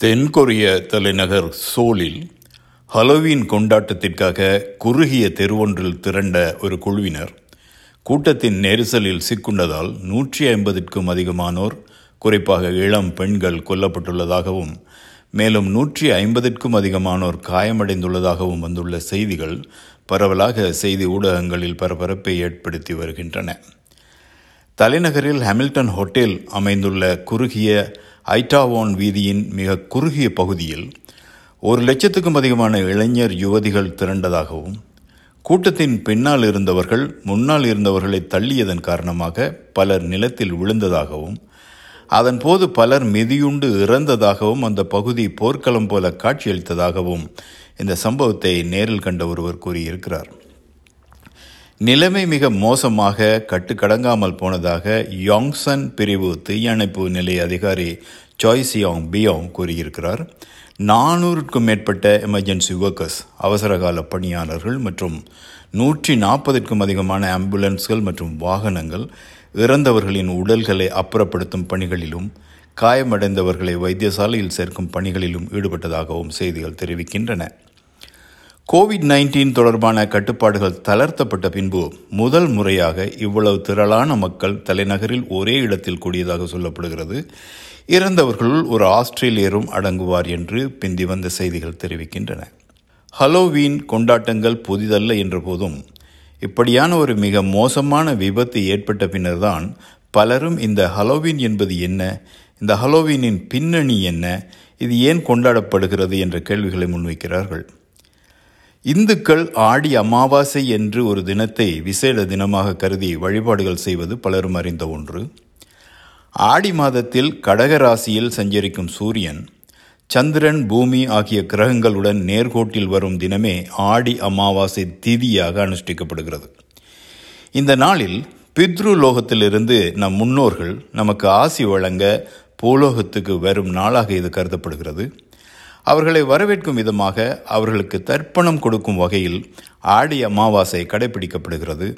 தென்கொரிய தலைநகர் சோலில் ஹலோவீன் கொண்டாட்டத்திற்காக குறுகிய தெருவொன்றில் திரண்ட ஒரு குழுவினர் கூட்டத்தின் நெரிசலில் சிக்குண்டதால் நூற்றி ஐம்பதிற்கும் அதிகமானோர் குறிப்பாக இளம் பெண்கள் கொல்லப்பட்டுள்ளதாகவும் மேலும் நூற்றி ஐம்பதிற்கும் அதிகமானோர் காயமடைந்துள்ளதாகவும் வந்துள்ள செய்திகள் பரவலாக செய்தி ஊடகங்களில் பரபரப்பை ஏற்படுத்தி வருகின்றன. தலைநகரில் ஹாமில்டன் ஹோட்டல் அமைந்துள்ள குறுகிய ஐட்டாவோன் வீதியின் மிக குறுகிய பகுதியில் ஒரு லட்சத்துக்கும் அதிகமான இளைஞர் யுவதிகள் திரண்டதாகவும் கூட்டத்தின் பின்னால் இருந்தவர்கள் முன்னால் இருந்தவர்களை தள்ளியதன் காரணமாக பலர் நிலத்தில் விழுந்ததாகவும் அதன் போது பலர் மிதியுண்டு இறந்ததாகவும் அந்த பகுதி போர்க்களம் போல காட்சியளித்ததாகவும் இந்த சம்பவத்தை நேரில் கண்ட ஒருவர் கூறியிருக்கிறார். நிலைமை மிக மோசமாக கட்டுக்கடங்காமல் போனதாக யாங்சன் பிரிவு தீயணைப்பு நிலைய அதிகாரி சாய்சியாங் பியோங் கூறியிருக்கிறார். நானூறுக்கும் மேற்பட்ட எமர்ஜென்சி ஒர்க்கர்ஸ் அவசரகால பணியாளர்கள் மற்றும் நூற்றி நாற்பதுக்கும் அதிகமான ஆம்புலன்ஸ்கள் மற்றும் வாகனங்கள் இறந்தவர்களின் உடல்களை அப்புறப்படுத்தும் பணிகளிலும் காயமடைந்தவர்களை வைத்தியசாலையில் சேர்க்கும் பணிகளிலும் ஈடுபட்டதாகவும் செய்திகள் தெரிவிக்கின்றன. கோவிட் நைன்டீன் தொடர்பான கட்டுப்பாடுகள் தளர்த்தப்பட்ட பின்பு முதல் முறையாக இவ்வளவு திரளான மக்கள் தலைநகரில் ஒரே இடத்தில் கூடியதாக சொல்லப்படுகிறது. இறந்தவர்களுள் ஒரு ஆஸ்திரேலியரும் அடங்குவார் என்று பிந்தி வந்த செய்திகள் தெரிவிக்கின்றன. ஹலோவீன் கொண்டாட்டங்கள் புதிதல்ல என்ற போதும் இப்படியான ஒரு மிக மோசமான விபத்து ஏற்பட்ட பின்னர்தான் பலரும் இந்த ஹலோவீன் என்பது என்ன இந்த ஹலோவீனின் பின்னணி என்ன இது ஏன் கொண்டாடப்படுகிறது என்ற கேள்விகளை முன்வைக்கிறார்கள். இந்துக்கள் ஆடி அமாவாசை என்று ஒரு தினத்தை விசேட தினமாக கருதி வழிபாடுகள் செய்வது பலரும் அறிந்த ஒன்று. ஆடி மாதத்தில் கடகராசியில் சஞ்சரிக்கும் சூரியன் சந்திரன் பூமி ஆகிய கிரகங்களுடன் நேர்கோட்டில் வரும் தினமே ஆடி அமாவாசை திதியாக அனுஷ்டிக்கப்படுகிறது. இந்த நாளில் பித்ரு லோகத்திலிருந்து நம் முன்னோர்கள் நமக்கு ஆசி வழங்க பூலோகத்துக்கு வரும் நாளாக இது கருதப்படுகிறது. அவர்களை வரவேற்கும் விதமாக அவர்களுக்கு தர்ப்பணம் கொடுக்கும் வகையில் ஆடி அமாவாசை கடைபிடிக்கப்படுகிறது.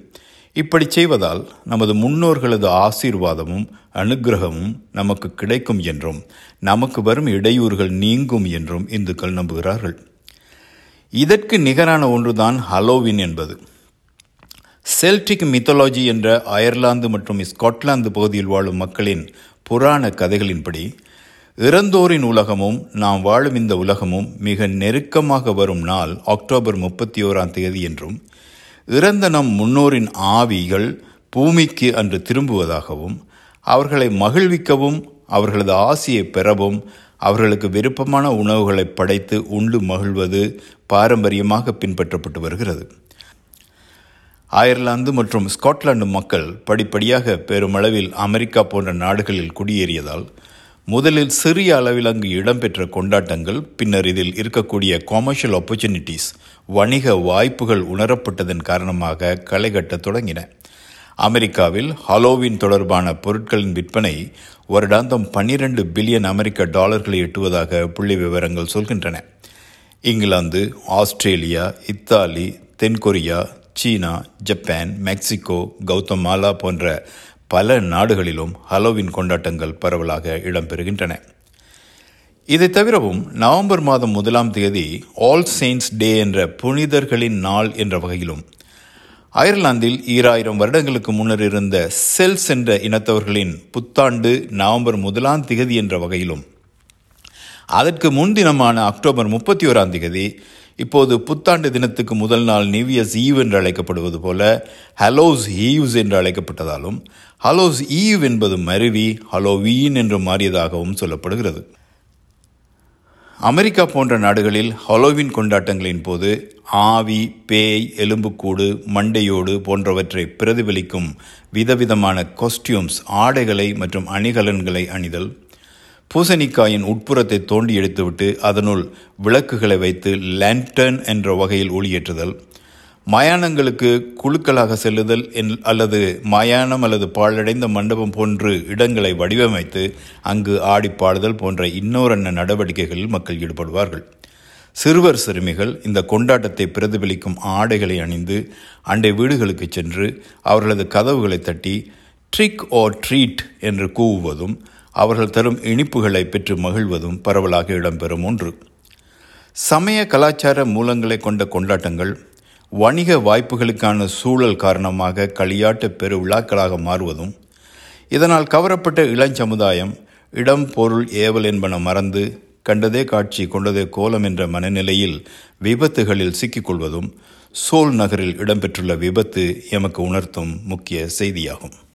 இப்படி செய்வதால் நமது முன்னோர்களது ஆசீர்வாதமும் அனுகிரகமும் நமக்கு கிடைக்கும் என்றும் நமக்கு வரும் இடையூறுகள் நீங்கும் என்றும் இந்துக்கள் நம்புகிறார்கள். இதற்கு நிகரான ஒன்றுதான் ஹலோவின் என்பது. செல்டிக் மித்தாலஜி என்ற அயர்லாந்து மற்றும் ஸ்காட்லாந்து பகுதியில் வாழும் மக்களின் புராண கதைகளின்படி இறந்தோரின் உலகமும் நாம் வாழும் இந்த உலகமும் மிக நெருக்கமாக வரும் நாள் அக்டோபர் முப்பத்தி ஓராம் தேதி என்றும் இறந்த நம் முன்னோரின் ஆவிகள் பூமிக்கு அன்று திரும்புவதாகவும் அவர்களை மகிழ்விக்கவும் அவர்களது ஆசியை பெறவும் அவர்களுக்கு விருப்பமான உணவுகளை படைத்து உண்டு மகிழ்வது பாரம்பரியமாக பின்பற்றப்பட்டு வருகிறது. அயர்லாந்து மற்றும் ஸ்காட்லாந்து மக்கள் படிப்படியாக பெருமளவில் அமெரிக்கா போன்ற நாடுகளில் குடியேறியதால் முதலில் சிறிய அளவில் அங்கு இடம்பெற்ற கொண்டாட்டங்கள் பின்னர் இதில் இருக்கக்கூடிய கொமர்ஷியல் ஆப்பர்ச்சுனிட்டிஸ் வணிக வாய்ப்புகள் உணரப்பட்டதன் காரணமாக களைகட்ட தொடங்கின. அமெரிக்காவில் ஹலோவின் தொடர்பான பொருட்களின் விற்பனை வருடாந்தம் பன்னிரண்டு பில்லியன் அமெரிக்க டாலர்களை எட்டுவதாக புள்ளி விவரங்கள் சொல்கின்றன. இங்கிலாந்து ஆஸ்திரேலியா இத்தாலி தென்கொரியா சீனா ஜப்பான் மெக்சிகோ கௌதமாலா போன்ற பல நாடுகளிலும் ஹலோவின் கொண்டாட்டங்கள் பரவலாக இடம்பெறுகின்றன. இதை தவிரவும் நவம்பர் மாதம் முதலாம் தேதி ஆல் செயின்ஸ் டே என்ற புனிதர்களின் நாள் என்ற வகையிலும் அயர்லாந்தில் ஈராயிரம் வருடங்களுக்கு முன்னர் இருந்த செல்ஸ் என்ற இனத்தவர்களின் புத்தாண்டு நவம்பர் முதலாம் திகதி என்ற வகையிலும் அதற்கு முன்தினமான அக்டோபர் முப்பத்தி ஓராம் திகதி இப்போது புத்தாண்டு தினத்துக்கு முதல் நாள் நிவியஸ் ஈவ் என்று அழைக்கப்படுவது போல ஹலோஸ் ஈவ்ஸ் என்று அழைக்கப்பட்டதாலும் ஹலோஸ் ஈவ் என்பது மருவி ஹலோவீன் என்று மாறியதாகவும் சொல்லப்படுகிறது. அமெரிக்கா போன்ற நாடுகளில் ஹலோவின் கொண்டாட்டங்களின் போது ஆவி பேய் எலும்புக்கூடு மண்டையோடு போன்றவற்றை பிரதிபலிக்கும் விதவிதமான கொஸ்டியூம்ஸ் ஆடைகளை மற்றும் அணிகலன்களை அணிதல் பூசணிக்காயின் உட்புறத்தை தோண்டி எடுத்துவிட்டு அதனுள் விளக்குகளை வைத்து லேண்டர்ன் என்ற வகையில் ஒளியேற்றுதல் மயானங்களுக்கு குழுக்களாக செல்லுதல் அல்லது மயானம் அல்லது பாழடைந்த மண்டபம் போன்று இடங்களை வடிவமைத்து அங்கு ஆடி பாடுதல் போன்ற இன்னொரன்ன நடவடிக்கைகளில் மக்கள் ஈடுபடுவார்கள். சிறுவர் சிறுமிகள் இந்த கொண்டாட்டத்தை பிரதிபலிக்கும் ஆடைகளை அணிந்து அண்டை வீடுகளுக்கு சென்று அவர்களது கதவுகளை தட்டி ட்ரிக் ஓ ட்ரீட் என்று கூவுவதும் அவர்கள் தரும் இனிப்புகளை பெற்று மகிழ்வதும் பரவலாக இடம்பெறும் ஒன்று. சமய கலாச்சார மூலங்களை கொண்ட கொண்டாட்டங்கள் வணிக வாய்ப்புகளுக்கான சூழல் காரணமாக களியாட்ட பெருவிழாக்களாக மாறுவதும் இதனால் கவரப்பட்ட இளஞ்சமுதாயம் இடம் பொருள் ஏவல் என்பன மறந்து கண்டதே காட்சி கொண்டதே கோலம் என்ற மனநிலையில் விபத்துகளில் சிக்கிக்கொள்வதும் சோல் நகரில் இடம்பெற்றுள்ள விபத்து எமக்கு உணர்த்தும் முக்கிய செய்தியாகும்.